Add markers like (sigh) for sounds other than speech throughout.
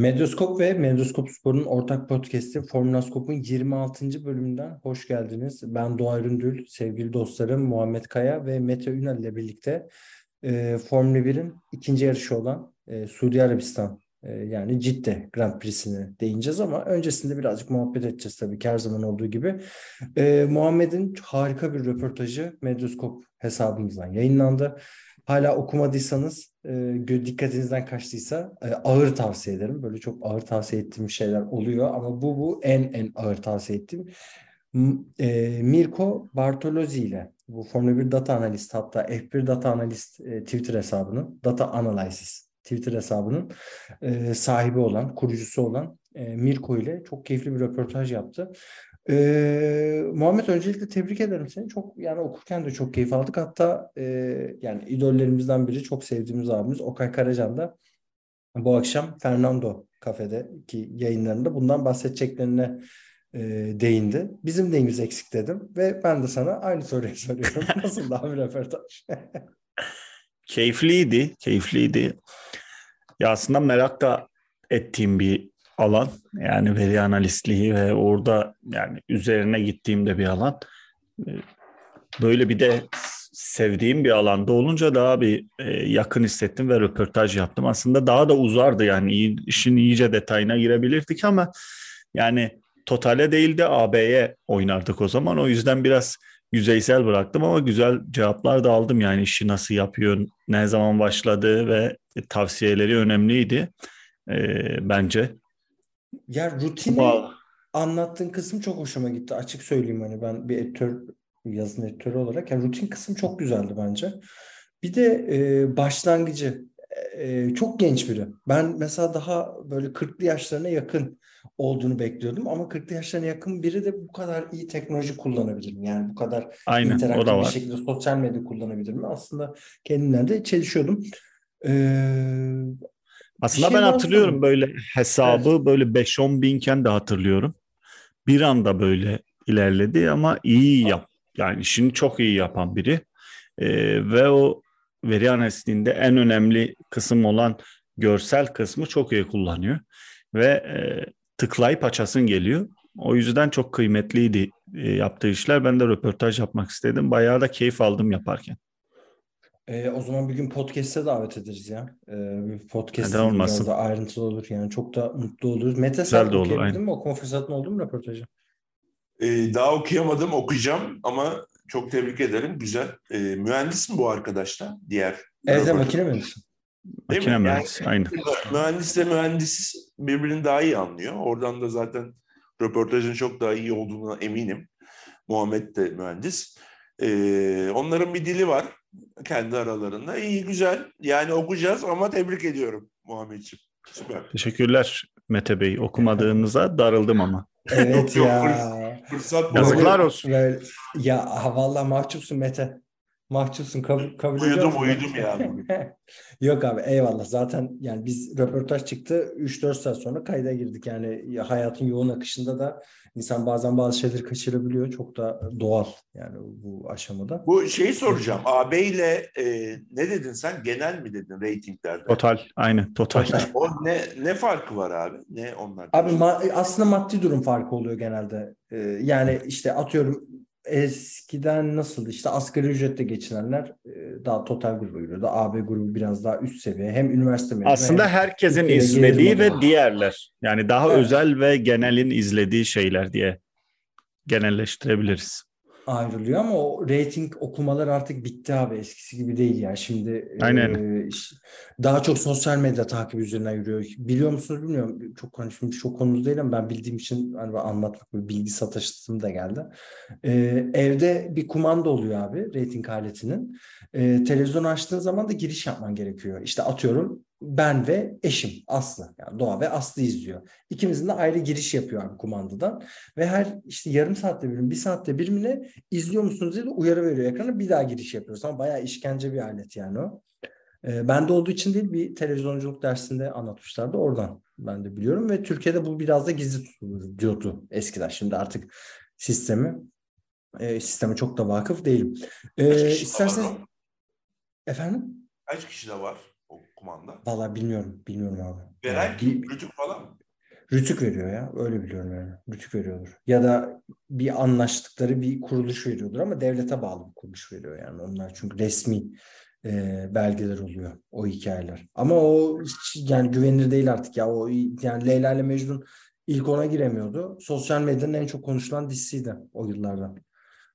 Medyaskop ve Medyaskop Spor'un ortak podcast'i Formula Scope'un 26. bölümünden hoş geldiniz. Ben Doğa Üründül, sevgili dostlarım Muhammed Kaya ve Mete Ünal ile birlikte e, Formula 1'in ikinci yarışı olan e, Suudi Arabistan e, yani Cidde Grand Prix'sine değineceğiz ama öncesinde birazcık muhabbet edeceğiz tabii ki her zaman olduğu gibi. E, Muhammed'in harika bir röportajı Medyaskop hesabımızdan yayınlandı. Hala okumadıysanız, e, dikkatinizden kaçtıysa e, ağır tavsiye ederim. Böyle çok ağır tavsiye ettiğim şeyler oluyor ama bu bu en en ağır tavsiye ettiğim. E, Mirko Bartolozzi ile bu Formula 1 data analist hatta F1 data analist e, Twitter hesabının data analysis Twitter hesabının e, sahibi olan, kurucusu olan e, Mirko ile çok keyifli bir röportaj yaptı. Ee, Muhammed öncelikle tebrik ederim seni. Çok yani okurken de çok keyif aldık. Hatta e, yani idollerimizden biri çok sevdiğimiz abimiz Okay Karacan da bu akşam Fernando kafedeki yayınlarında bundan bahsedeceklerine e, değindi. Bizim neyimiz eksik dedim ve ben de sana aynı soruyu (laughs) soruyorum. Nasıl daha bir röportaj? Keyifliydi, keyifliydi. Ya aslında merak da ettiğim bir alan. Yani veri analistliği ve orada yani üzerine gittiğimde bir alan. Ee, Böyle bir de sevdiğim bir alanda olunca daha bir e, yakın hissettim ve röportaj yaptım. Aslında daha da uzardı yani işin iyice detayına girebilirdik ama yani totale değil de AB'ye oynardık o zaman. O yüzden biraz yüzeysel bıraktım ama güzel cevaplar da aldım. Yani işi nasıl yapıyor, ne zaman başladı ve tavsiyeleri önemliydi e, bence. Ya rutini Vallahi. anlattığın kısım çok hoşuma gitti. Açık söyleyeyim hani ben bir editör, yazın editörü olarak. Yani rutin kısım çok güzeldi bence. Bir de e, başlangıcı e, çok genç biri. Ben mesela daha böyle 40'lı yaşlarına yakın olduğunu bekliyordum ama 40'lı yaşlarına yakın biri de bu kadar iyi teknoloji kullanabilir mi? Yani bu kadar Aynen interaktif bir var. şekilde sosyal medya kullanabilir mi? Aslında kendimden de çelişiyordum. Ee, Aslında şey ben hatırlıyorum sorayım. böyle hesabı böyle 5-10 binken de hatırlıyorum. Bir anda böyle ilerledi ama iyi yap. Yani işini çok iyi yapan biri. Ee, ve o veri analistliğinde en önemli kısım olan görsel kısmı çok iyi kullanıyor. Ve e, tıklayıp açasın geliyor. O yüzden çok kıymetliydi e, yaptığı işler. Ben de röportaj yapmak istedim. Bayağı da keyif aldım yaparken. Ee, o zaman bir gün podcast'e davet ederiz ya. Ee, bir podcast Neden olmasın? da ayrıntılı olur yani. Çok da mutlu oluruz. Mete Güzel sen de olur, okuyabildin aynen. mi? Okuma fırsatın oldu mu röportajı? Ee, daha okuyamadım, okuyacağım ama çok tebrik ederim. Güzel. Ee, mühendis mi bu arkadaş da? Diğer. Evet, röportaj- makine mühendisi. Makine mi? mühendisi, aynen. Mühendisle mühendis birbirini daha iyi anlıyor. Oradan da zaten röportajın çok daha iyi olduğuna eminim. Muhammed de mühendis. Ee, onların bir dili var kendi aralarında. İyi, güzel. Yani okuyacağız ama tebrik ediyorum Muhammedciğim. Süper. Teşekkürler Mete Bey. Okumadığınıza (laughs) darıldım ama. Evet Yok, ya. Fırsat bu. Yazıklar olsun. Böyle, ya ha, vallahi mahcupsun Mete. Mahcupsun kabul, kabul ediyor Uyudum uyudum ya (laughs) bugün. Yok abi eyvallah. Zaten yani biz röportaj çıktı 3-4 saat sonra kayda girdik. Yani ya hayatın yoğun akışında da insan bazen bazı şeyleri kaçırabiliyor. Çok da doğal yani bu aşamada. Bu şeyi soracağım. AB ile e, ne dedin sen? Genel mi dedin reytinglerde? Total. Aynen total. O ne ne farkı var abi? Ne onlar? Abi ma- aslında maddi durum farkı oluyor genelde. Ee, yani işte atıyorum eskiden nasıldı işte asgari ücretle geçinenler e, daha total gruba giriyordu. AB grubu biraz daha üst seviye. Hem üniversite mezunu Aslında hem herkesin izlediği ve modeli. diğerler. Yani daha Evet. özel ve genelin izlediği şeyler diye genelleştirebiliriz. Ayrılıyor ama o rating okumalar artık bitti abi. Eskisi gibi değil yani. Şimdi Aynen. e, daha çok sosyal medya takip üzerinden yürüyor. Biliyor musunuz bilmiyorum. Çok hani şimdi çok konumuz değil ama ben bildiğim için hani anlatmak bir bilgi sataşım da geldi. E, evde bir kumanda oluyor abi rating aletinin. E, televizyon açtığın zaman da giriş yapman gerekiyor. İşte atıyorum ben ve eşim Aslı. Yani Doğa ve Aslı izliyor. İkimizin de ayrı giriş yapıyor abi kumandadan. Ve her işte yarım saatte bir bir saatte bir mi ne izliyor musunuz diye de uyarı veriyor ekrana. Bir daha giriş yapıyoruz. Ama bayağı işkence bir alet yani o. E, bende olduğu için değil bir televizyonculuk dersinde anlatmışlardı. Oradan ben de biliyorum ve Türkiye'de bu biraz da gizli tutulur diyordu eskiden. Şimdi artık sistemi e, sisteme çok da vakıf değilim. E, kişi isterseniz efendim Kaç kişi de var kumanda? Valla bilmiyorum. Bilmiyorum abi. Veren Yani kim? Rütük falan mı? Rütük veriyor ya. Öyle biliyorum yani. Rütük veriyordur. Ya da bir anlaştıkları bir kuruluş veriyordur ama devlete bağlı bir kuruluş veriyor yani. Onlar çünkü resmi e, belgeler oluyor o hikayeler. Ama o hiç yani güvenilir değil artık ya. O yani Leyla ile Mecnun ilk ona giremiyordu. Sosyal medyanın en çok konuşulan dizisiydi o yıllarda.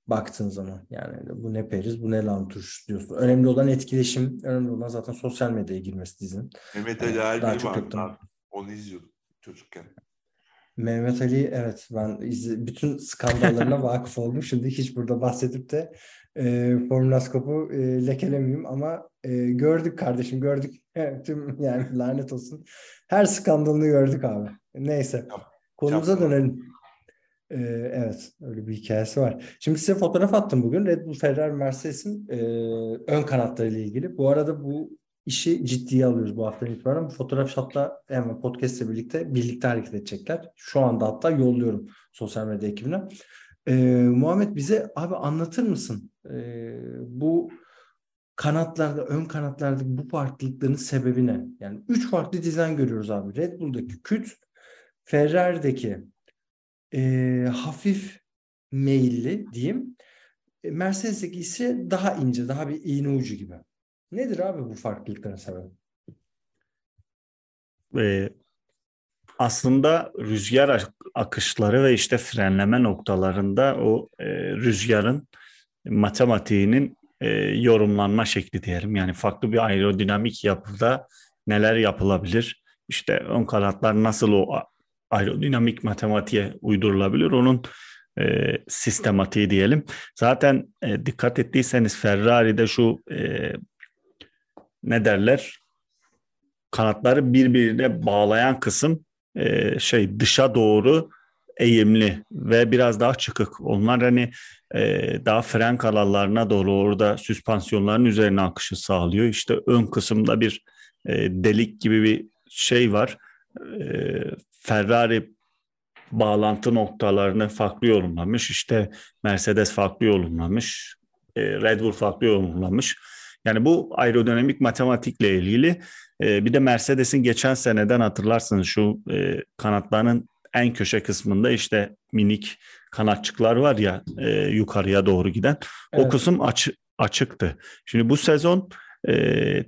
Baktığın zaman yani bu ne periz bu ne lan turşusu diyorsun. Önemli olan etkileşim, önemli olan zaten sosyal medyaya girmesi dizinin. Mehmet Evet, Ali daha Erbil çok vardı. Onu izliyordum çocukken. Mehmet Ali evet ben izle- bütün skandallarına (laughs) vakıf oldum. Şimdi hiç burada bahsedip de e, Formülaskop'u e, lekelemeyeyim ama e, gördük kardeşim gördük. (laughs) Tüm yani lanet olsun. Her skandalını gördük abi. Neyse. Konumuza dönelim. E, evet öyle bir hikayesi var. Şimdi size fotoğraf attım bugün. Red Bull, Ferrari, Mercedes'in e, ön kanatlarıyla ilgili. Bu arada bu işi ciddiye alıyoruz bu haftadan itibaren. Bu fotoğraf hatta hemen podcast ile birlikte birlikte hareket edecekler. Şu anda hatta yolluyorum sosyal medya ekibine. Ee, Muhammed bize abi anlatır mısın? Ee, bu kanatlarda, ön kanatlardaki bu farklılıkların sebebi ne? Yani üç farklı dizayn görüyoruz abi. Red Bull'daki küt, Ferrari'deki ee, hafif meyilli diyeyim. E, Mercedes'teki ise daha ince, daha bir iğne ucu gibi. Nedir abi bu farklılıkların sebebi? Ee, aslında rüzgar ak- akışları ve işte frenleme noktalarında o e, rüzgarın matematiğinin e, yorumlanma şekli diyelim. Yani farklı bir aerodinamik yapıda neler yapılabilir? İşte ön kanatlar nasıl o aerodinamik matematiğe uydurulabilir? Onun e, sistematiği diyelim. Zaten e, dikkat ettiyseniz Ferrari'de şu e, ne derler? Kanatları birbirine bağlayan kısım e, şey dışa doğru eğimli ve biraz daha çıkık. Onlar hani e, daha fren kanallarına doğru orada süspansiyonların üzerine akışı sağlıyor. İşte ön kısımda bir e, delik gibi bir şey var. E, Ferrari bağlantı noktalarını farklı yorumlamış. İşte Mercedes farklı yorumlamış. E, Red Bull farklı yorumlamış. Yani bu aerodinamik matematikle ilgili. E, bir de Mercedes'in geçen seneden hatırlarsınız şu e, kanatlarının en köşe kısmında işte minik kanatçıklar var ya e, yukarıya doğru giden. O Evet. kısım açı, açıktı. Şimdi bu sezon e,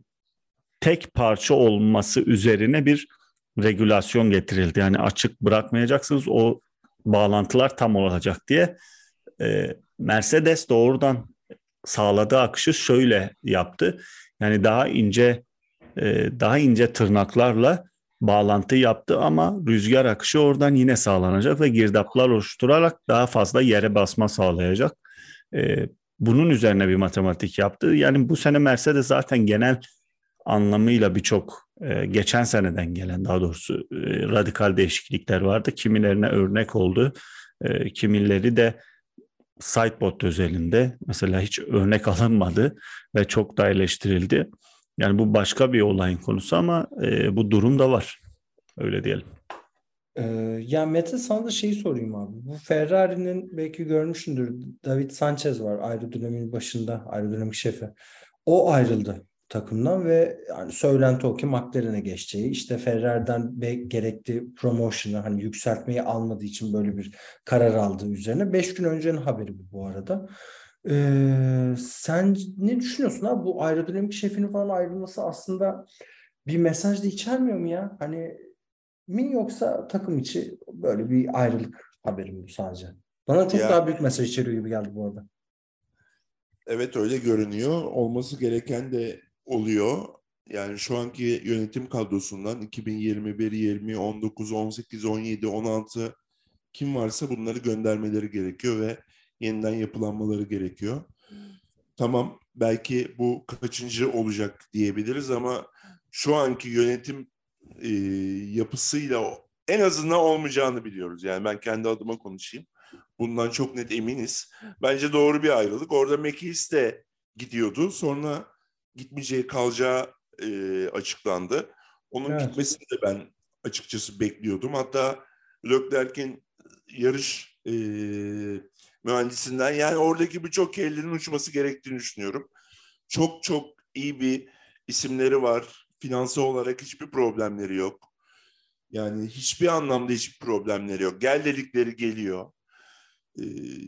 tek parça olması üzerine bir regülasyon getirildi. Yani açık bırakmayacaksınız o bağlantılar tam olacak diye. E, Mercedes doğrudan sağladığı akışı şöyle yaptı. Yani daha ince e, daha ince tırnaklarla bağlantı yaptı ama rüzgar akışı oradan yine sağlanacak ve girdaplar oluşturarak daha fazla yere basma sağlayacak. E, bunun üzerine bir matematik yaptı. Yani bu sene Mercedes zaten genel anlamıyla birçok e, geçen seneden gelen daha doğrusu e, radikal değişiklikler vardı. Kimilerine örnek oldu. E, kimileri de sidebot özelinde mesela hiç örnek (laughs) alınmadı ve çok da eleştirildi. Yani bu başka bir olayın konusu ama e, bu durum da var. Öyle diyelim. Ee, ya Mete sana da şeyi sorayım abi. Bu Ferrari'nin belki görmüşsündür. David Sanchez var aerodinamiğin başında aerodinamik şefi. O ayrıldı takımdan ve yani söylenti o ki McLaren'e geçeceği. İşte Ferrari'den be- gerekli promotion'ı hani yükseltmeyi almadığı için böyle bir karar aldığı üzerine. Beş gün öncenin haberi bu bu arada. Ee, sen ne düşünüyorsun abi? Bu aerodinamik şefinin falan ayrılması aslında bir mesaj da içermiyor mu ya? Hani mi yoksa takım içi böyle bir ayrılık haberi mi bu sadece? Bana çok Ya- daha büyük mesaj içeriyor gibi geldi bu arada. Evet öyle görünüyor. Olması gereken de oluyor. Yani şu anki yönetim kadrosundan 2021, 20, 19, 18, 17, 16 kim varsa bunları göndermeleri gerekiyor ve yeniden yapılanmaları gerekiyor. Tamam belki bu kaçıncı olacak diyebiliriz ama şu anki yönetim e, yapısıyla en azından olmayacağını biliyoruz. Yani ben kendi adıma konuşayım. Bundan çok net eminiz. Bence doğru bir ayrılık. Orada Mekis de gidiyordu. Sonra gitmeyeceği kalacağı e, açıklandı. Onun Evet. gitmesini de ben açıkçası bekliyordum. Hatta Leclerc'in yarış e, mühendisinden yani oradaki birçok yerlerin uçması gerektiğini düşünüyorum. Çok çok iyi bir isimleri var. Finansal olarak hiçbir problemleri yok. Yani hiçbir anlamda hiçbir problemleri yok. Gel dedikleri geliyor.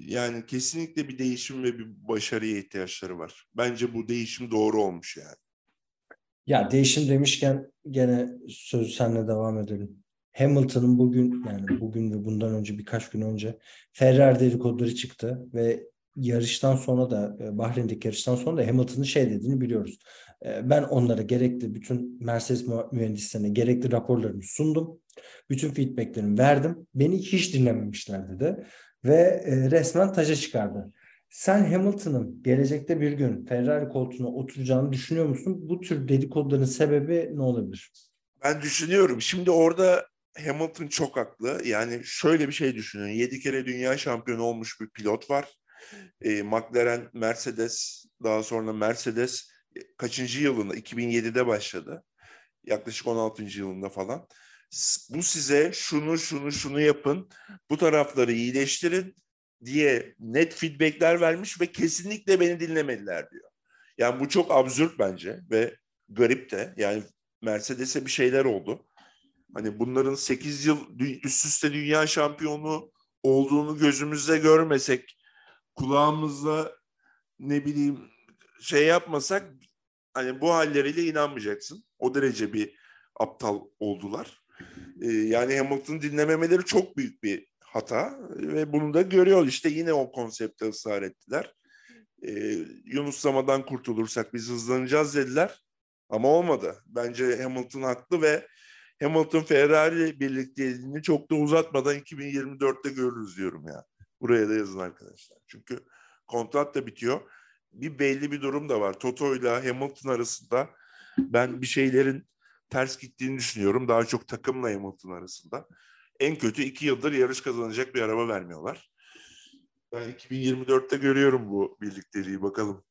Yani kesinlikle bir değişim ve bir başarıya ihtiyaçları var. Bence bu değişim doğru olmuş yani. Ya değişim demişken gene sözü seninle devam edelim. Hamilton'ın bugün yani bugün ve bundan önce birkaç gün önce Ferrari dedikoduları çıktı ve yarıştan sonra da e, Bahreyn'deki yarıştan sonra da Hamilton'ın şey dediğini biliyoruz. E, Ben onlara gerekli bütün Mercedes mühendislerine gerekli raporlarımı sundum. Bütün feedbacklerimi verdim. Beni hiç dinlememişler dedi ve e, resmen taca çıkardı. Sen Hamilton'ın gelecekte bir gün Ferrari koltuğuna oturacağını düşünüyor musun? Bu tür dedikoduların sebebi ne olabilir? Ben düşünüyorum. Şimdi orada Hamilton çok haklı. Yani şöyle bir şey düşünün. 7 kere dünya şampiyonu olmuş bir pilot var. E, McLaren, Mercedes, daha sonra Mercedes e, kaçıncı yılında? 2007'de başladı. Yaklaşık 16. yılında falan. Bu size şunu şunu şunu yapın. Bu tarafları iyileştirin diye net feedbackler vermiş ve kesinlikle beni dinlemediler diyor. Yani bu çok absürt bence ve garip de. Yani Mercedes'e bir şeyler oldu. Hani bunların 8 yıl üst üste dünya şampiyonu olduğunu gözümüzde görmesek, kulağımızla ne bileyim şey yapmasak hani bu halleriyle inanmayacaksın. O derece bir aptal oldular. Ee, yani Hamilton dinlememeleri çok büyük bir hata ve bunu da görüyor. İşte yine o konsepte ısrar ettiler. Ee, Yunuslamadan kurtulursak biz hızlanacağız dediler. Ama olmadı. Bence Hamilton haklı ve Hamilton Ferrari birlikteliğini çok da uzatmadan 2024'te görürüz diyorum ya. Buraya da yazın arkadaşlar. Çünkü kontrat da bitiyor. Bir belli bir durum da var. Toto ile Hamilton arasında ben bir şeylerin ters gittiğini düşünüyorum. Daha çok takımla Hamilton arasında. En kötü iki yıldır yarış kazanacak bir araba vermiyorlar. Ben 2024'te görüyorum bu birlikteliği. Bakalım.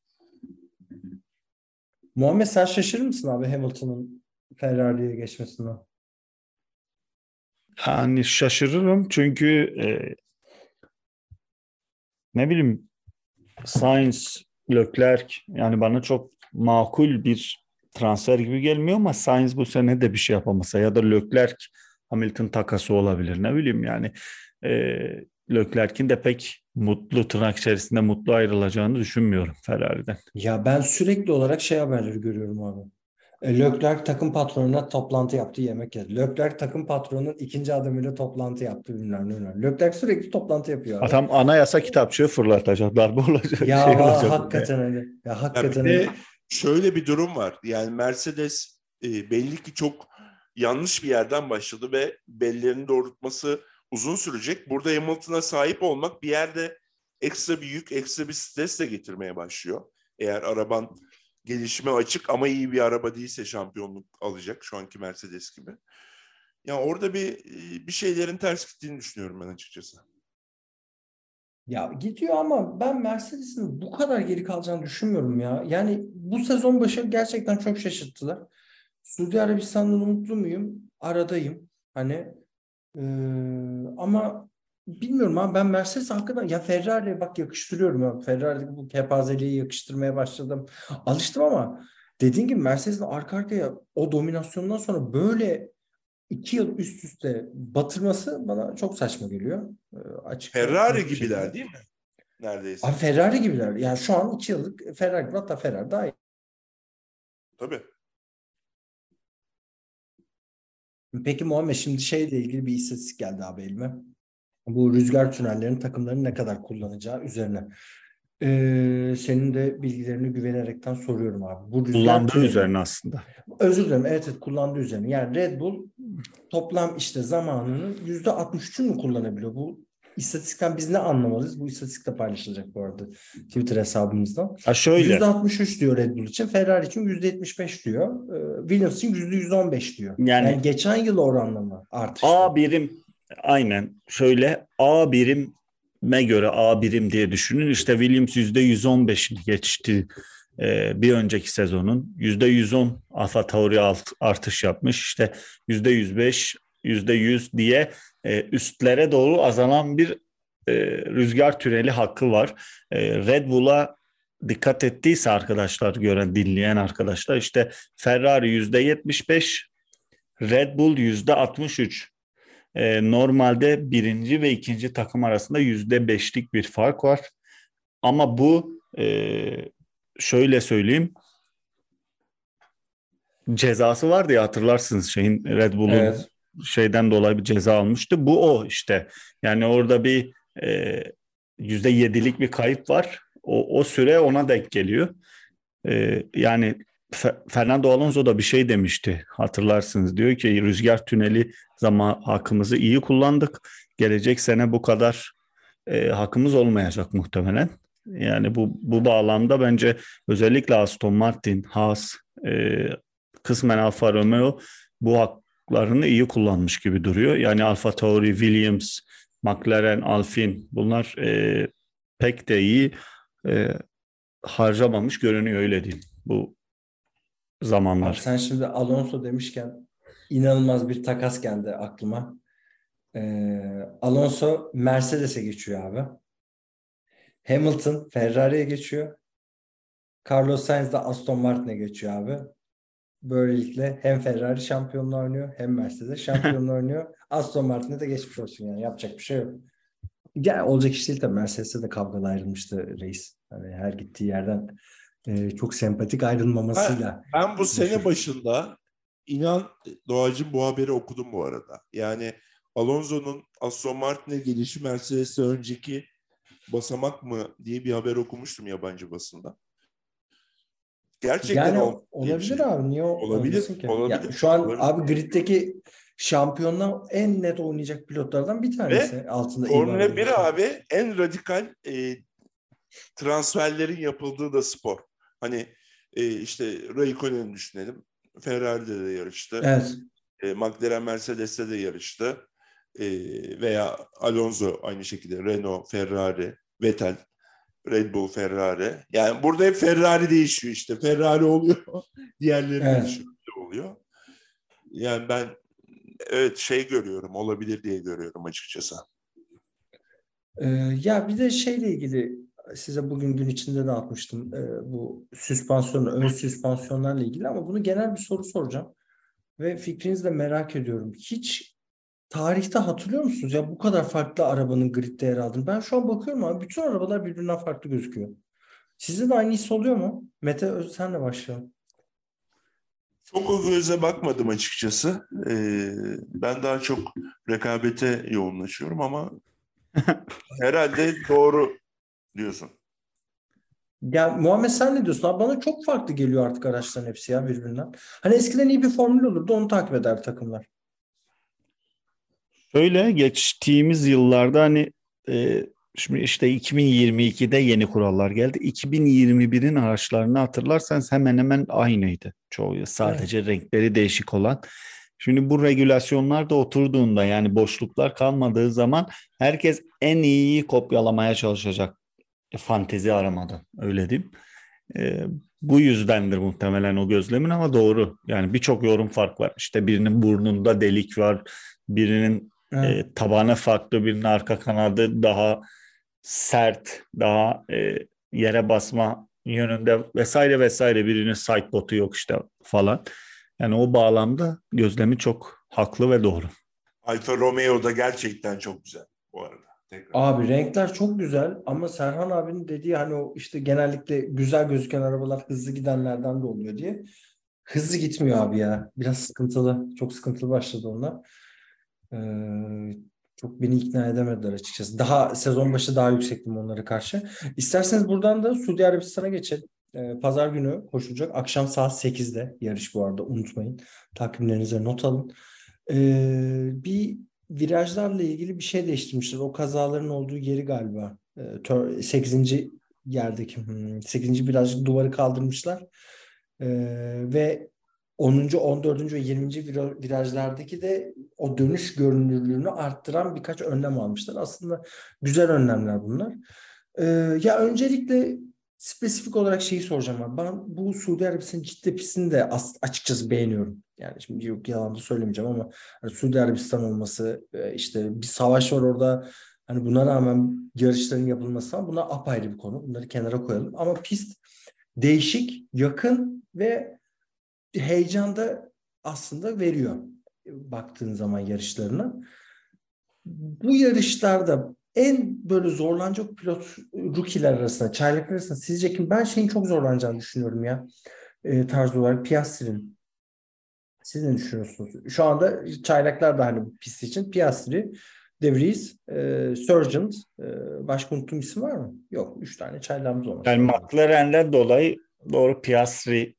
Muhammed sen şaşırır mısın abi Hamilton'ın Ferrari'ye geçmesine? Yani şaşırırım çünkü e, ne bileyim Sainz, Leclerc yani bana çok makul bir transfer gibi gelmiyor ama Sainz bu sene de bir şey yapamasa ya da Leclerc Hamilton takası olabilir ne bileyim yani e, Leclerc'in de pek mutlu tırnak içerisinde mutlu ayrılacağını düşünmüyorum Ferrari'den. Ya ben sürekli olarak şey haberleri görüyorum abi. E, Leclerc takım patronuna toplantı yaptı yemek yedi. Leclerc takım patronunun ikinci adamıyla toplantı yaptı bilmem ne. bilmem. Leclerc sürekli toplantı yapıyor abi. Adam anayasa kitapçığı fırlatacak, darbe olacak, Ya şey olacak. hakikaten öyle. Ya Ya hakikaten bir de öyle. Şöyle bir durum var. Yani Mercedes e, belli ki çok yanlış bir yerden başladı ve bellerini doğrultması uzun sürecek. Burada Hamilton'a sahip olmak bir yerde ekstra bir yük, ekstra bir stres de getirmeye başlıyor. Eğer araban gelişime açık ama iyi bir araba değilse şampiyonluk alacak şu anki Mercedes gibi. Ya orada bir bir şeylerin ters gittiğini düşünüyorum ben açıkçası. Ya gidiyor ama ben Mercedes'in bu kadar geri kalacağını düşünmüyorum ya. Yani bu sezon başı gerçekten çok şaşırttılar. Suudi Arabistan'dan umutlu muyum? Aradayım. Hani eee, ama bilmiyorum abi ben Mercedes hakikaten ya Ferrari'ye bak yakıştırıyorum ya. Ferrari'deki bu kepazeliği yakıştırmaya başladım. Alıştım ama dediğin gibi Mercedes'in arka arkaya o dominasyondan sonra böyle iki yıl üst üste batırması bana çok saçma geliyor. Eee, açık Ferrari gibiler şekilde. değil mi? Neredeyse. Abi Ferrari gibiler. Yani şu an iki yıllık Ferrari gibi. Hatta Ferrari daha iyi. Tabii. Peki Muhammed şimdi şeyle ilgili bir istatistik geldi abi elime. Bu rüzgar tünellerinin takımların ne kadar kullanacağı üzerine. Ee, senin de bilgilerini güvenerekten soruyorum abi. Bu Kullandığı üzerine aslında. Özür dilerim. Evet, evet kullandığı üzerine. Yani Red Bull toplam işte zamanının yüzde 63'ünü mü kullanabiliyor? Bu istatistikten biz ne anlamalıyız? Bu istatistik de paylaşılacak bu arada Twitter hesabımızdan. Ha şöyle. %63 diyor Red Bull için. Ferrari için %75 diyor. Williams için %115 diyor. Yani- Yani, geçen yıl oranlama artış. A birim aynen şöyle A birime göre A birim diye düşünün. İşte Williams %115'ini geçti e, bir önceki sezonun. %110 Alfa Tauri artış yapmış. İşte %105, %100 diye e, üstlere doğru azalan bir e, rüzgar tüneli hakkı var. Red Bull'a dikkat ettiyse arkadaşlar gören dinleyen arkadaşlar işte Ferrari %75 Red Bull %63 Ee, normalde birinci ve ikinci takım arasında yüzde beşlik bir fark var. Ama bu e, şöyle söyleyeyim cezası vardı ya hatırlarsınız şeyin Red Bull'un Evet. şeyden dolayı bir ceza almıştı. Bu o işte. Yani orada bir e, yüzde yedilik bir kayıp var. O, o süre ona denk geliyor. E, yani Fernando Alonso da bir şey demişti hatırlarsınız. Diyor ki rüzgar tüneli zaman hakkımızı iyi kullandık. Gelecek sene bu kadar e, hakkımız olmayacak muhtemelen. Yani bu bu bağlamda bence özellikle Aston Martin, Haas, e, kısmen Alfa Romeo bu haklarını iyi kullanmış gibi duruyor. Yani Alfa Tauri, Williams, McLaren, Alpine bunlar e, pek de iyi e, harcamamış görünüyor öyle diyeyim bu zamanlar. Abi sen şimdi Alonso demişken inanılmaz bir takas geldi aklıma. Ee, Alonso Mercedes'e geçiyor abi. Hamilton Ferrari'ye geçiyor. Carlos Sainz de Aston Martin'e geçiyor abi. Böylelikle hem Ferrari şampiyonluğu oynuyor hem Mercedes şampiyonluğu oynuyor. (laughs) Aston Martin'e de geçmiş olsun yani yapacak bir şey yok. Ya olacak iş değil tabii. Mercedes'e de kavgalı ayrılmıştı reis. Hani her gittiği yerden e, çok sempatik ayrılmamasıyla. Ben bu sene başında inan Doğacım bu haberi okudum bu arada. Yani Alonso'nun Aston Martin'e gelişi Mercedes'e önceki basamak mı diye bir haber okumuştum yabancı basında. Gerçekten Yani olabilir şey. abi. Niye Olabilir, ki? olabilir, Ya şu an olabilir. abi griddeki şampiyonla en net oynayacak pilotlardan bir tanesi. Altında Formula İvan 1 var. abi en radikal e, transferlerin yapıldığı da spor. Hani e, işte Raikkonen'i düşünelim. Ferrari'de de yarıştı. Evet. E, McLaren Mercedes'te de yarıştı. E, veya Alonso aynı şekilde Renault, Ferrari, Vettel, Red Bull, Ferrari. Yani burada hep Ferrari değişiyor işte. Ferrari oluyor. (laughs) Diğerleri Evet. değişiyor oluyor. Yani ben evet şey görüyorum. Olabilir diye görüyorum açıkçası. Ee, ya bir de şeyle ilgili size bugün gün içinde de atmıştım ee, bu süspansiyon, ön süspansiyonlarla ilgili ama bunu genel bir soru soracağım ve fikrinizi de merak ediyorum. Hiç tarihte hatırlıyor musunuz ya bu kadar farklı arabanın gridde yer aldığını? Ben şu an bakıyorum abi bütün arabalar birbirinden farklı gözüküyor. Sizde de aynı his oluyor mu? Mete senle başlayalım. Çok o göze bakmadım açıkçası. Ee, ben daha çok rekabete yoğunlaşıyorum ama (laughs) herhalde doğru diyorsun. Ya Muhammed sen ne diyorsun? Abi bana çok farklı geliyor artık araçların hepsi ya birbirinden. Hani eskiden iyi bir formül olurdu onu takip eder takımlar. Şöyle geçtiğimiz yıllarda hani e, şimdi işte 2022'de yeni kurallar geldi. 2021'in araçlarını hatırlarsanız hemen hemen aynıydı çoğu. Sadece renkleri değişik olan. Şimdi bu regülasyonlar da oturduğunda yani boşluklar kalmadığı zaman herkes en iyiyi kopyalamaya çalışacak. E, fantezi aramadan öyle diyeyim. E, bu yüzdendir muhtemelen o gözlemin ama doğru. Yani birçok yorum fark var. İşte birinin burnunda delik var, birinin Evet. e, tabanı farklı, birinin arka kanadı daha sert, daha e, yere basma yönünde vesaire vesaire birinin side botu yok işte falan. Yani o bağlamda gözlemi çok haklı ve doğru. Alfa Romeo da gerçekten çok güzel bu arada. Tekrar. Abi renkler çok güzel ama Serhan abinin dediği hani o işte genellikle güzel gözüken arabalar hızlı gidenlerden de oluyor diye. Hızlı gitmiyor abi ya. Biraz sıkıntılı. Çok sıkıntılı başladı onlar. Ee, çok beni ikna edemediler açıkçası. Daha sezon başı daha yüksektim onlara karşı. İsterseniz buradan da Suudi Arabistan'a geçelim. Ee, Pazar günü koşulacak. Akşam saat 8'de yarış bu arada unutmayın. Takvimlerinize not alın. Ee, bir virajlarla ilgili bir şey değiştirmişler. O kazaların olduğu yeri galiba. 8. yerdeki 8. viraj duvarı kaldırmışlar. Ee, ve 10. 14. ve 20. virajlardaki de o dönüş görünürlüğünü arttıran birkaç önlem almışlar. Aslında güzel önlemler bunlar. Ee, ya öncelikle spesifik olarak şeyi soracağım ben. Ben bu Suudi Arabistan ciddi pistini de açıkçası beğeniyorum. Yani şimdi yok yalan da söylemeyeceğim ama hani Suudi Arabistan olması e, işte bir savaş var orada. Hani buna rağmen yarışların yapılması falan bunlar apayrı bir konu. Bunları kenara koyalım. Ama pist değişik, yakın ve heyecan da aslında veriyor baktığın zaman yarışlarına. Bu yarışlarda en böyle zorlanacak pilot rookie'ler arasında, çaylaklar arasında sizce kim? Ben şeyin çok zorlanacağını düşünüyorum ya. E, tarz olarak Piastri'nin. Siz ne düşünüyorsunuz? Şu anda çaylaklar da hani bu pist için Piastri, De Vries, e, Sargent, e, başka unuttuğum isim var mı? Yok. Üç tane çaylağımız olmuş. Yani McLaren'den dolayı doğru Piastri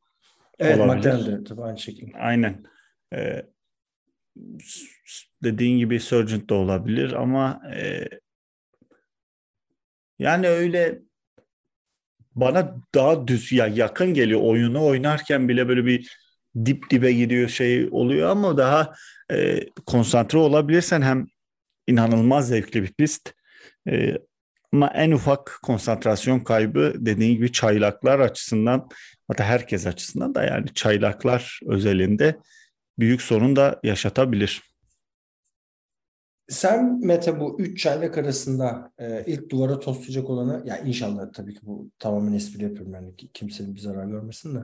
Evet McLaren'de tabii aynı şekilde. Aynen. Ee, dediğin gibi Sargent de olabilir ama e, yani öyle bana daha düz ya yakın geliyor oyunu oynarken bile böyle bir dip dibe gidiyor şey oluyor ama daha e, konsantre olabilirsen hem inanılmaz zevkli bir pist e, ama en ufak konsantrasyon kaybı dediğin gibi çaylaklar açısından hatta herkes açısından da yani çaylaklar özelinde büyük sorun da yaşatabilir. Sen Mete bu üç çaylak arasında e, ilk duvara toslayacak olanı ya inşallah tabii ki bu tamamen espri yapıyorum yani kimsenin bir zarar görmesin de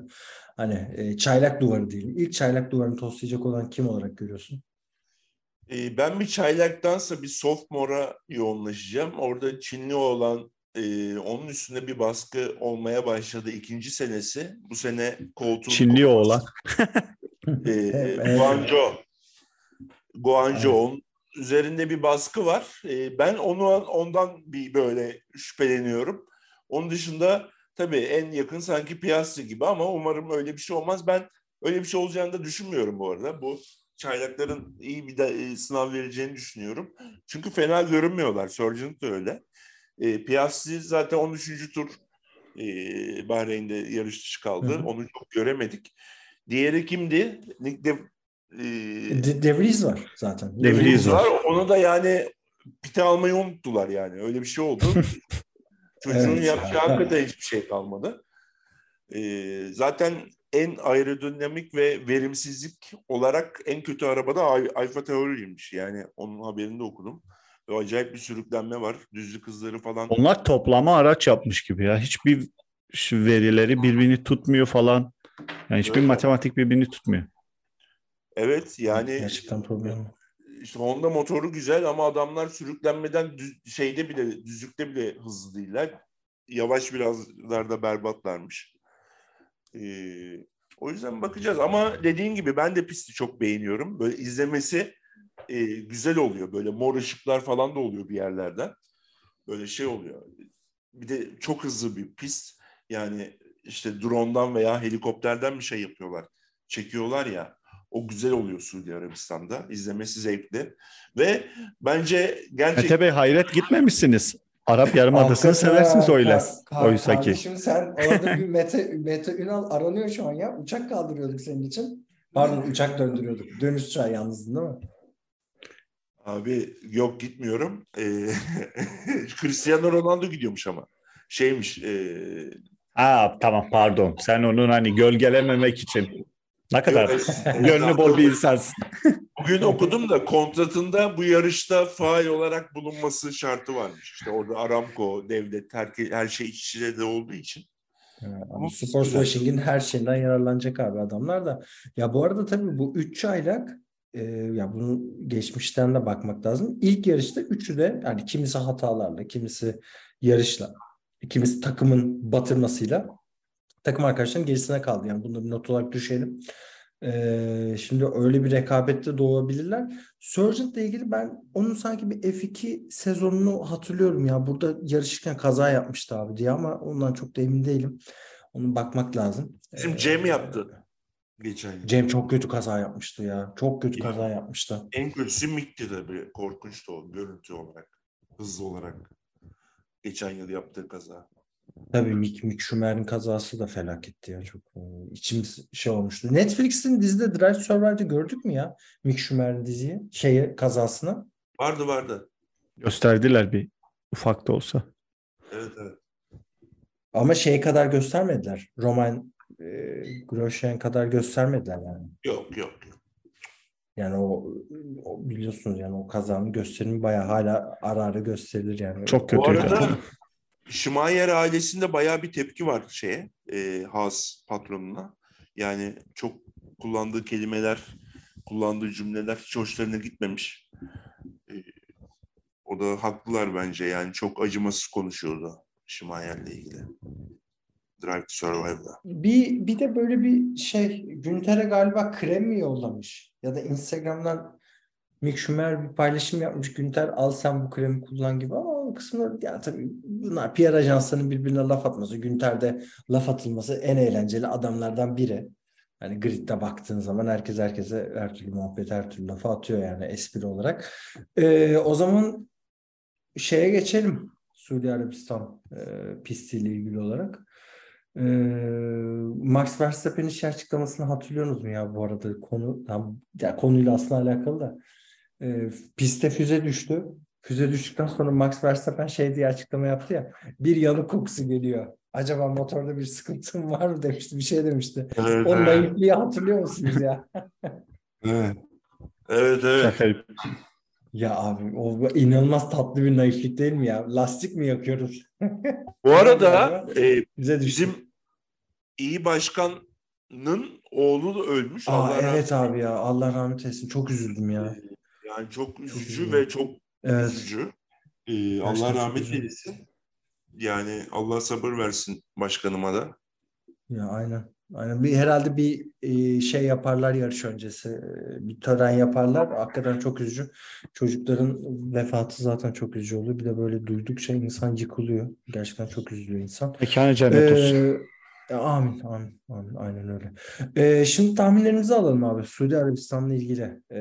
hani e, çaylak duvarı diyelim. İlk çaylak duvarını toslayacak olan kim olarak görüyorsun? E, ben bir çaylaktansa bir sophomora yoğunlaşacağım. Orada Çinli olan e, onun üstünde bir baskı olmaya başladı ikinci senesi. Bu sene koltuğun Çinli olan. e, (laughs) evet. Guangzhou. Guangzhou'nun üzerinde bir baskı var. E, ben onu ondan bir böyle şüpheleniyorum. Onun dışında tabii en yakın sanki Piastri gibi ama umarım öyle bir şey olmaz. Ben öyle bir şey olacağını da düşünmüyorum bu arada. Bu çaylakların iyi bir de, e, sınav vereceğini düşünüyorum. Çünkü fena görünmüyorlar. Sargent de öyle. E, Piastri zaten 13. tur e, Bahreyn'de yarış dışı kaldı. Hı hı. Onu çok göremedik. Diğeri kimdi? Nick de, De, De Vries var zaten. De Vries var. Onu da yani pite almayı unuttular yani. Öyle bir şey oldu. (laughs) Çocuğun evet, yapacağı hakikaten hiçbir şey kalmadı. E, zaten en aerodinamik ve verimsizlik olarak en kötü arabada Alfa Tauri'ymiş. Yani onun haberini de okudum. Ve acayip bir sürüklenme var. Düzlük hızları falan. Onlar toplama araç yapmış gibi ya. Hiçbir verileri birbirini tutmuyor falan. Yani hiçbir evet. matematik birbirini tutmuyor. Evet yani gerçekten problem. İşte Honda motoru güzel ama adamlar sürüklenmeden düz, şeyde bile düzlükte bile hızlı değiller. Yavaş birazlarda berbatlarmış. Ee, o yüzden bakacağız ama dediğin gibi ben de pisti çok beğeniyorum. Böyle izlemesi e, güzel oluyor. Böyle mor ışıklar falan da oluyor bir yerlerden. Böyle şey oluyor. Bir de çok hızlı bir pist. Yani işte drone'dan veya helikopterden bir şey yapıyorlar. Çekiyorlar ya. O güzel oluyor Suudi Arabistan'da. İzlemesi zevkli. Ve bence gerçekten... Mete Bey hayret gitmemişsiniz. Arap Yarımadası'nı seversiniz öyle. Oysa ki. Kardeşim sen orada bir Mete, Mete Ünal aranıyor şu an ya. Uçak kaldırıyorduk senin için. Pardon uçak döndürüyorduk. Dönüş uçağı yalnızdın değil mi? Abi yok gitmiyorum. Ee, (laughs) Cristiano Ronaldo gidiyormuş ama. Şeymiş. E... Aa tamam pardon. Sen onun hani gölgelememek için ne kadar (laughs) gönlü bol bir insansın. Bugün okudum da kontratında bu yarışta faal olarak bulunması şartı varmış. İşte orada Aramco, devlet, her, her şey iç de olduğu için. Yani Sports washing'in her şeyinden yararlanacak abi adamlar da. Ya bu arada tabii bu 3 aylık e, ya bunu geçmişten de bakmak lazım. İlk yarışta üçü de yani kimisi hatalarla, kimisi yarışla, kimisi takımın batırmasıyla takım arkadaşlarının gerisine kaldı. Yani bunu bir not olarak düşelim. Ee, şimdi öyle bir rekabette doğabilirler. Surgeon'la ilgili ben onun sanki bir F2 sezonunu hatırlıyorum ya. Burada yarışırken kaza yapmıştı abi diye ama ondan çok da emin değilim. Onun bakmak lazım. Bizim ee, Cem yaptı. Geçen yıl. Cem çok kötü kaza yapmıştı ya. Çok kötü Ya. kaza yapmıştı. En kötüsü Mick'ti tabii. Korkunçtu o görüntü olarak. Hızlı olarak. Geçen yıl yaptığı kaza. Tabii Mick, Mick Schumacher'in kazası da felaketti ya. Çok e, içimiz şey olmuştu. Netflix'in dizide Drive to Survive'da gördük mü ya? Mick Schumacher'in diziyi, şeyi kazasını. Vardı vardı. Gösterdiler bir ufak da olsa. Evet evet. Ama şey kadar göstermediler. Roman e, Grosjean kadar göstermediler yani. Yok yok. yok. Yani o, o biliyorsunuz yani o kazanın gösterimi bayağı hala ara ara gösterilir yani. Çok Bu kötüydü. arada Schumacher ailesinde bayağı bir tepki var şeye. E, Haas patronuna. Yani çok kullandığı kelimeler, kullandığı cümleler hiç hoşlarına gitmemiş. E, o da haklılar bence. Yani çok acımasız konuşuyordu Schumacher'le ilgili. Drive to Survive'da. Bir, bir de böyle bir şey Günter'e galiba krem mi yollamış? Ya da Instagram'dan Mick Schumacher bir paylaşım yapmış. Günter al sen bu kremi kullan gibi ama o kısımda ya tabii bunlar PR ajanslarının birbirine laf atması. Günter'de laf atılması en eğlenceli adamlardan biri. Hani gridde baktığın zaman herkes herkese her türlü muhabbet, her türlü lafı atıyor yani espri olarak. Ee, o zaman şeye geçelim. Suudi Arabistan e, pistiyle ilgili olarak. Ee, Max Verstappen'in şey açıklamasını hatırlıyorsunuz mu ya bu arada konu tam ya konuyla aslında alakalı da Ee, piste füze düştü. Füze düştükten sonra Max Verstappen şey diye açıklama yaptı ya bir yanık kokusu geliyor. Acaba motorda bir sıkıntım var mı demişti bir şey demişti. Evet, O evet. naifliği hatırlıyor musunuz ya? (laughs) Evet. Evet evet. Ya abi o inanılmaz tatlı bir naiflik değil mi ya? Lastik mi yakıyoruz? (laughs) Bu arada e, Bize düştü. bizim iyi başkanın oğlu da ölmüş. Aa, Allah rahmet evet abi ya Allah rahmet eylesin. Çok üzüldüm ya. Yani çok üzücü üzücü. ve çok Evet. üzücü. Ee, Allah Gerçekten çok rahmet eylesin. Yani Allah sabır versin başkanıma da. Ya aynen. Aynen. Bir, herhalde bir e, şey yaparlar yarış öncesi. e, Bir tören yaparlar. Hakikaten çok üzücü. Çocukların vefatı zaten çok üzücü oluyor. Bir de böyle duydukça insan yıkılıyor. Gerçekten çok üzülüyor insan. Mekanı cennet olsun. Ee, amin, amin, amin. Aynen öyle. Ee, şimdi tahminlerimizi alalım abi. Suudi Arabistan'la ilgili. Ee,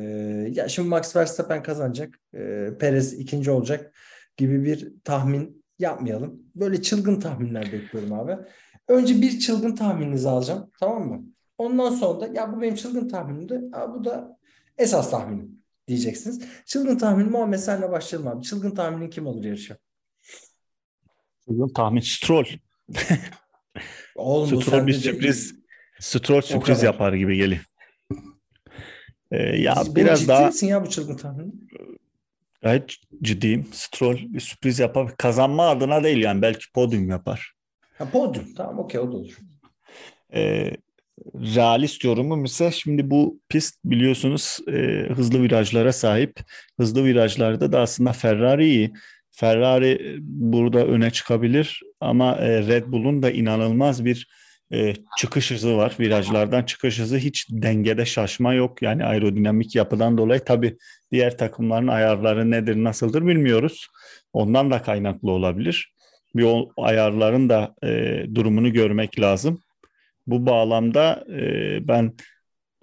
ya şimdi Max Verstappen kazanacak. Ee, Perez ikinci olacak gibi bir tahmin yapmayalım. Böyle çılgın tahminler bekliyorum abi. Önce bir çılgın tahmininizi alacağım. Tamam mı? Ondan sonra da ya bu benim çılgın tahminimdi. Ha, bu da esas tahminim diyeceksiniz. Çılgın tahmin Muhammed senle başlayalım abi. Çılgın tahminin kim olur yarışa? Tahmin Stroll. (laughs) Oğlum Stroll bir sürpriz Stroll sürpriz kadar. yapar gibi geliyor. Ee, ya Benim biraz ciddi daha misin ya bu çılgın tahmin? gayet ciddiyim. Stroll bir sürpriz yapar. Kazanma adına değil yani belki podyum yapar. Ha, podyum. Tamam okey o da olur. Ee, realist yorumum ise şimdi bu pist biliyorsunuz e, hızlı virajlara sahip. Hızlı virajlarda da aslında Ferrari iyi. Ferrari e, burada öne çıkabilir ama e, Red Bull'un da inanılmaz bir e, çıkış hızı var. Virajlardan çıkış hızı hiç dengede şaşma yok. Yani aerodinamik yapıdan dolayı tabii diğer takımların ayarları nedir nasıldır bilmiyoruz. Ondan da kaynaklı olabilir. Bir ayarların da durumunu görmek lazım. Bu bağlamda ben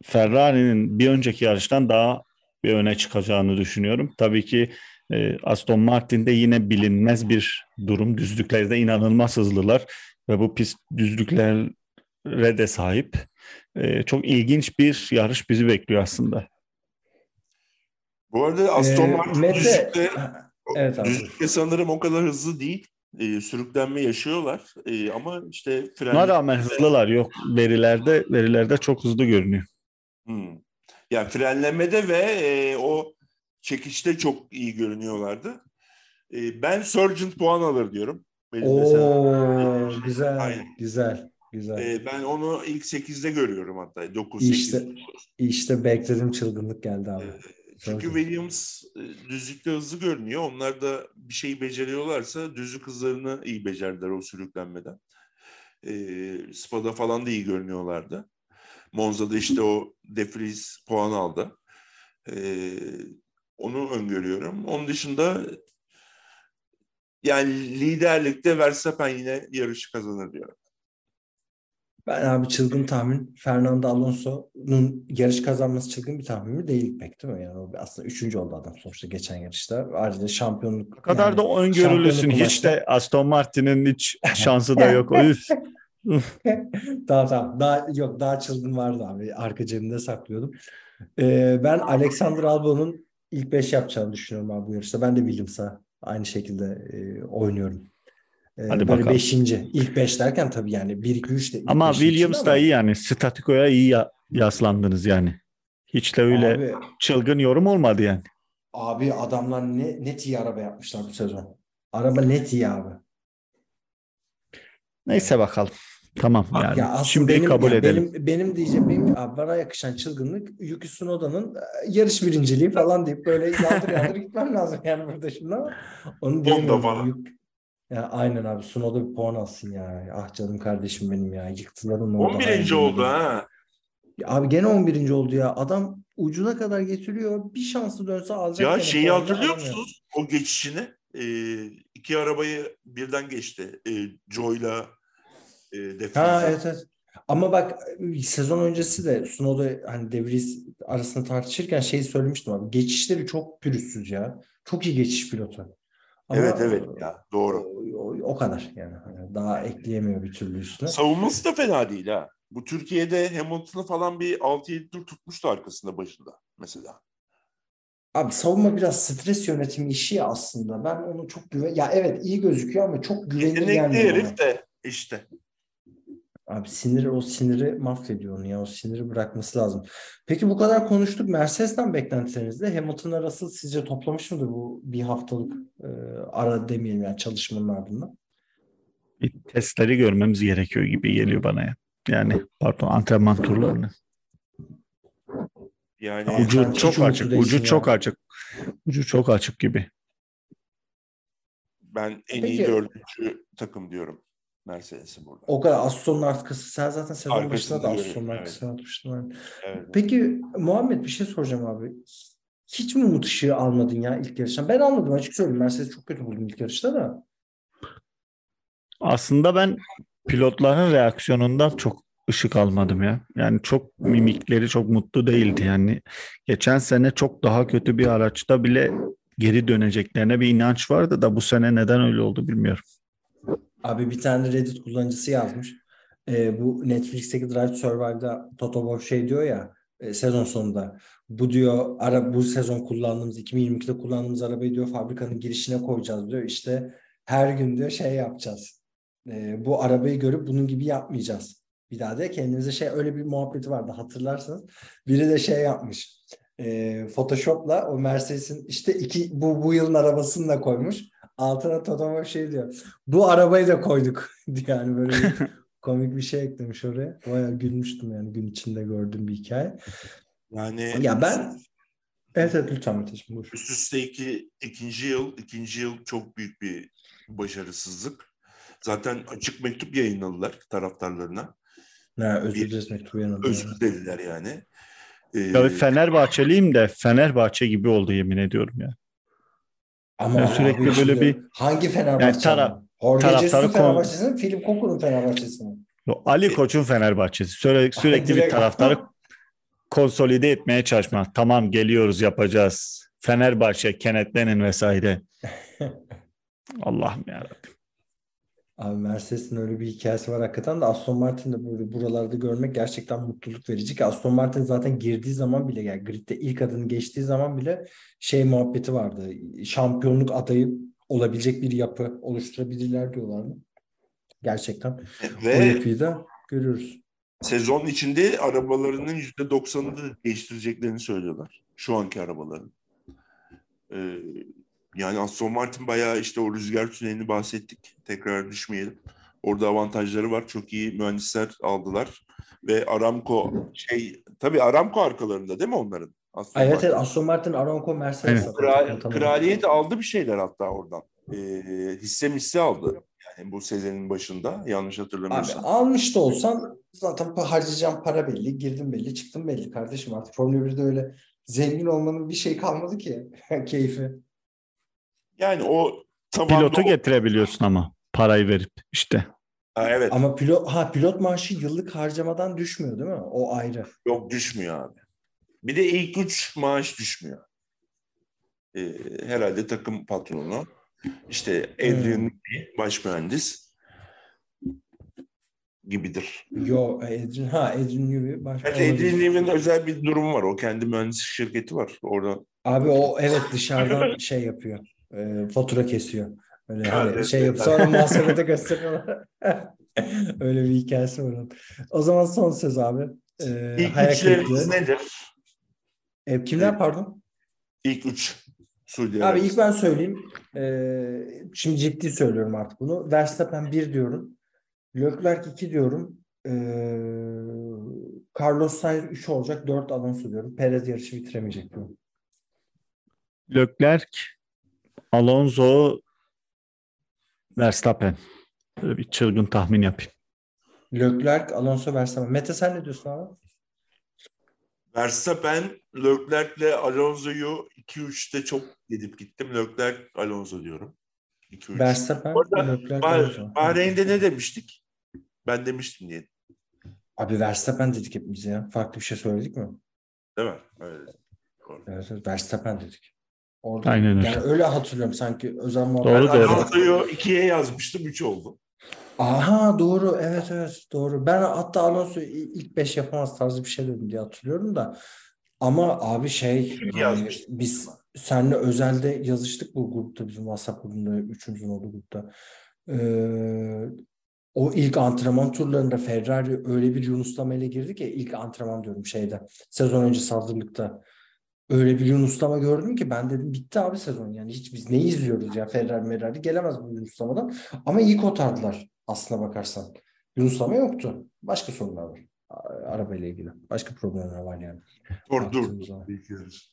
Ferrari'nin bir önceki yarıştan daha bir öne çıkacağını düşünüyorum. Tabii ki e, Aston Martin'de yine bilinmez bir durum. Düzlüklerde inanılmaz hızlılar ve bu pist düzlüklere de sahip. E, çok ilginç bir yarış bizi bekliyor aslında. Bu arada Aston Ee, Martin Mete- düzlükte, evet abi. düzlükte sanırım o kadar hızlı değil. Ee, sürüklenme yaşıyorlar. Ee, ama işte fren... Buna rağmen hızlılar yok. Verilerde verilerde çok hızlı görünüyor. Hmm. Yani frenlemede ve e, o çekişte çok iyi görünüyorlardı. E, ben Sargent puan alır diyorum. Benim Oo güzel, Aynen. güzel, güzel. E, ben onu ilk 8'de görüyorum hatta. 9-8. İşte- İşte beklediğim çılgınlık geldi abi. Çünkü Sargent. Williams e, düzlükte hızlı görünüyor. Onlar da bir şeyi beceriyorlarsa düzlük hızlarını iyi becerdiler o sürüklenmeden. E, Spa'da falan da iyi görünüyorlardı. Monza'da işte o defriz puan aldı. E, onu öngörüyorum. Onun dışında yani liderlikte Verstappen yine yarışı kazanır diyorum. Ben abi çılgın tahmin Fernando Alonso'nun yarış kazanması çılgın bir tahmin mi değil pek değil mi? Yani o aslında üçüncü oldu adam sonuçta geçen yarışta. Ayrıca şampiyonluk O kadar yani da öngörülüsün. Hiç de Aston Martin'in hiç şansı da yok. (laughs) Üf. (laughs) Tamam tamam. Daha yok daha çılgın vardı abi. Arka cebimde saklıyordum. Ee, ben Alexander Albon'un ilk 5 yapacağını düşünüyorum abi bu yarışta. Ben de Williams'a aynı şekilde e, oynuyorum. Ee, Hadi böyle bakalım. 5. İlk 5 derken tabii yani 1 2 3 de Ama Williams da ama- iyi yani. Statiko'ya iyi ya- yaslandınız yani. Hiç de öyle Abi, çılgın yorum olmadı yani. abi adamlar ne net iyi araba yapmışlar bu sezon. Araba net iyi abi. Neyse bakalım. Tamam yani. Ya Şimdi benim, kabul yani edelim. Benim, benim diyeceğim benim bana yakışan çılgınlık Yuki Tsunoda'nın e, yarış birinciliği falan deyip böyle yandır yandır gitmem lazım (laughs) yani burada şimdi ama onu diyemiyorum. falan. Yuk- Ya aynen abi Tsunoda bir puan alsın ya. Ah canım kardeşim benim ya. Yıktılar onu orada. 11. hayal oldu ha. Ya Abi gene 11. oldu ya. Adam ucuna kadar getiriyor. Bir şansı dönse alacak. Ya şeyi hatırlıyor musunuz? O geçişini. Ee, iki arabayı birden geçti. Ee, Joy'la e, Ha evet evet. Ama bak sezon öncesi de Sunoda hani De Vries arasında tartışırken şeyi söylemiştim abi. Geçişleri çok pürüzsüz ya. Çok iyi geçiş pilotu. Ama Evet evet ya doğru. O, o- kadar yani. Hani daha ekleyemiyor bir türlü üstüne. Savunması da fena değil ha. Bu Türkiye'de Hamilton'ı falan bir 6-7 tur tutmuştu arkasında başında mesela. Abi savunma biraz stres yönetimi işi aslında. Ben onu çok güven... Ya evet iyi gözüküyor ama çok Yetenekli gelmiyor bana. herif de işte. Abi siniri o siniri mahvediyor onu ya. O siniri bırakması lazım. Peki bu kadar konuştuk. Mercedes'ten beklentileriniz ne? Hamilton'la Russell sizce toplamış mıdır bu bir haftalık e, ara demeyelim yani çalışmanın ardından? Bir testleri görmemiz gerekiyor gibi geliyor bana ya. Yani pardon antrenman turlarını. Yani Ucu hiç çok açık. Ucu ya. çok açık. Ucu çok açık gibi. ben en Peki- iyi dördüncü takım diyorum Mercedes'i burada. O kadar Aston'un arkası. Sen zaten sezon Arkasında başında da Aston'un evet. arkasına atmıştın. Yani. Evet. Peki Muhammed bir şey soracağım abi. Hiç mi umut ışığı almadın ya ilk yarıştan? Ben almadım açık söyleyeyim. Mercedes çok kötü buldum ilk yarışta da. Aslında ben pilotların reaksiyonundan çok ışık almadım ya. Yani çok mimikleri çok mutlu değildi. Yani geçen sene çok daha kötü bir araçta bile geri döneceklerine bir inanç vardı da bu sene neden öyle oldu bilmiyorum. Abi bir tane Reddit kullanıcısı yazmış. Ee, bu Netflix'teki Drive Survive'da Toto Wolff şey diyor ya e, sezon sonunda. Bu diyor ara bu sezon kullandığımız 2022'de kullandığımız arabayı diyor fabrikanın girişine koyacağız diyor. İşte her gün diyor şey yapacağız. Ee, bu arabayı görüp bunun gibi yapmayacağız. Bir daha da kendimize şey öyle bir muhabbeti vardı hatırlarsanız. Biri de şey yapmış. Ee, Photoshop'la o Mercedes'in işte iki bu bu yılın arabasını da koymuş. Altına Toto Wolff şey diyor. Bu arabayı da koyduk. (laughs) yani böyle bir (laughs) komik bir şey eklemiş oraya. Bayağı gülmüştüm yani gün içinde gördüğüm bir hikaye. Yani Ya ben evet evet lütfen Mete'ciğim buyur. üst üste iki, ikinci yıl, ikinci yıl çok büyük bir başarısızlık. Zaten açık mektup yayınladılar taraftarlarına. Ne, özür dileriz mektubu yanında. Özür dilediler yani. Ee, Ya Fenerbahçeliyim de Fenerbahçe gibi oldu yemin ediyorum ya. Ama Ya abi sürekli böyle şimdi bir- hangi Fenerbahçe? Yani tara- ama? Jorge taraftarı Fenerbahçe'si mi? Philip Koku'nun Fenerbahçe'si mi? Ali Koç'un Fenerbahçesi. Sürekli, sürekli bir taraftarı konsolide etmeye çalışma. Tamam geliyoruz yapacağız. Fenerbahçe kenetlenin vesaire. (laughs) Allah'ım yarabbim. Abi Mercedes'in öyle bir hikayesi var hakikaten de Aston Martin'de böyle buralarda görmek gerçekten mutluluk verici ki Aston Martin zaten girdiği zaman bile yani gridde ilk adını geçtiği zaman bile şey muhabbeti vardı. Şampiyonluk adayı olabilecek bir yapı oluşturabilirler diyorlardı. Gerçekten o ve yapıyı da görüyoruz. sezon içinde arabalarının %90'ını da değiştireceklerini söylüyorlar. Şu anki arabaların. Ee, yani Aston Martin bayağı işte o rüzgar tünelini bahsettik. Tekrar düşmeyelim. Orada avantajları var. Çok iyi mühendisler aldılar. Ve Aramco şey tabii Aramco arkalarında değil mi onların? Aston evet Martin. evet Aston Martin, Aramco, Mercedes. Zaten. Kral, kraliyet aldı bir şeyler hatta oradan. Ee, hisse misse aldı. Yani bu senenin başında yanlış Abi hatırlamıyorsam. almış da olsan zaten harcayacağım para belli, girdim belli, çıktım belli kardeşim artık Formula 1'de öyle zengin olmanın bir şey kalmadı ki (laughs) keyfi. Yani o Pilotu o- getirebiliyorsun ama parayı verip işte. Ha, evet. Ama pilot ha pilot maaşı yıllık harcamadan düşmüyor değil mi? O ayrı. Yok düşmüyor abi. Bir de ilk üç maaş düşmüyor. Ee, herhalde takım patronu. İşte Adrian Newey, baş mühendis gibidir. Yo Edrin ha Edrin Newey başka Gerçi Adrian Newey'nin özel bir durumu var. O kendi mühendislik şirketi var. Orada Abi o evet dışarıdan şey yapıyor. E, fatura kesiyor. Öyle Ha, hani şey yapıp sonra muhasebede gösteriyorlar. (laughs) Öyle bir hikayesi var. O zaman son söz abi. E, ilk kırıklığı. nedir? E, kimler pardon? İlk üç. Suudi Abi ilk ben söyleyeyim. Ee, şimdi ciddi söylüyorum artık bunu. Verstappen 1 diyorum. Leclerc 2 diyorum. Ee, Carlos Sainz 3 olacak. 4 Alonso diyorum. Perez yarışı bitiremeyecek diyorum. Leclerc, Alonso, Verstappen. Böyle bir çılgın tahmin yapayım. Leclerc, Alonso, Verstappen. Mete sen ne diyorsun abi? Verstappen, Leclerc'le Alonso'yu 2-3'te çok gidip gittim. Leclerc, Alonso diyorum. 2-3. Verstappen, Leclerc, Alonso. Bahreyn'de ne demiştik? Ben demiştim diye. Abi Verstappen dedik hepimiz ya. Farklı bir şey söyledik mi? Değil mi? Öyle. Evet, Verstappen dedik. Orada, Aynen öyle. Yani öyle hatırlıyorum sanki özel muhabbet. Doğru, Ben doğru. Alonso'yu 2'ye yazmıştım. 3 oldu. Aha doğru evet evet doğru. Ben hatta Alonso ilk 5 yapamaz tarzı bir şey dedim diye hatırlıyorum da. Ama abi şey yani biz seninle özelde yazıştık bu grupta bizim WhatsApp grubunda üçümüzün olduğu grupta. Ee, o ilk antrenman turlarında Ferrari öyle bir yunuslama ile girdi ki ilk antrenman diyorum şeyde sezon öncesi hazırlıkta. Öyle bir yunuslama gördüm ki ben dedim bitti abi sezon yani hiç biz ne izliyoruz ya Ferrari Ferrari gelemez bu yunuslamadan. Ama iyi kotardılar aslına bakarsan. Yunuslama yoktu. Başka sorunlar var. Arabayla ilgili. Başka problemler var yani. Dur dur. Yarış.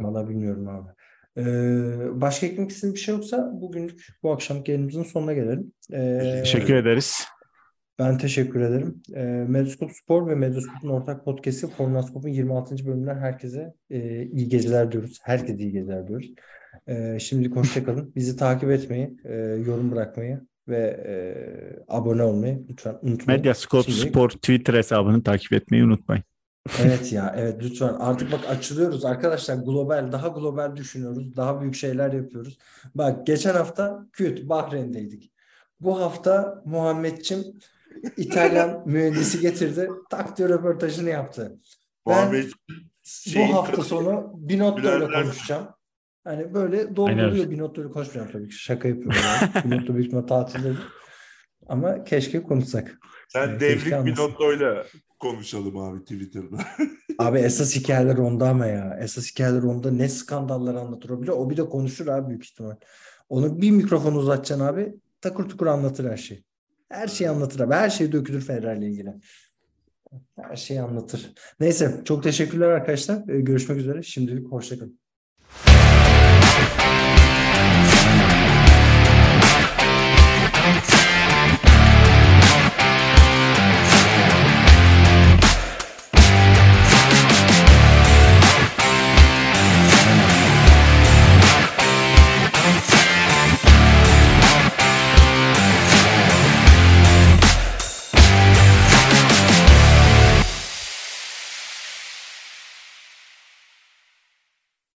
Valla bilmiyorum abi. Ee, başka eklemek istediğin bir şey yoksa bugünlük bu akşam yayınımızın sonuna gelelim. Ee, Teşekkür ederiz. Ben teşekkür ederim. E, Medyascope Spor ve Medyascope'un ortak podcast'i Formulaskop'un 26. bölümünden herkese e, iyi geceler diyoruz. Herkese iyi geceler diyoruz. E, şimdilik hoşçakalın. Bizi takip etmeyi, e, yorum bırakmayı ve e, abone olmayı lütfen unutmayın. Medyascope Şimdilik- Spor Twitter hesabını takip etmeyi unutmayın. Evet ya evet lütfen artık bak açılıyoruz arkadaşlar global daha global düşünüyoruz daha büyük şeyler yapıyoruz. Bak geçen hafta küt Bahreyn'deydik. Bu hafta Muhammedçim İtalyan mühendisi getirdi tak diye röportajını yaptı. Ben Muhammed bu hafta sonu Binotto ile konuşacağım. Hani böyle dolduruyor. Binotto ile konuşmayacağım tabii ki şaka yapıyorum. (laughs) Yani. Binotto büyük ihtimal tatilde. Ama keşke konuşsak. Sen Evet, devrik keşke bir anlasın. notayla konuşalım abi Twitter'da. (laughs) Abi esas hikayeler onda ama ya. Esas hikayeler onda ne skandallar anlatır o bile. O bir de konuşur abi büyük ihtimal. Onu bir mikrofon uzatacaksın abi. Takır tukur anlatır her şeyi. Her şeyi anlatır abi. Her şey dökülür Ferrari ile ilgili. Her şeyi anlatır. Neyse çok teşekkürler arkadaşlar. Ee, görüşmek üzere. Şimdilik hoşçakalın.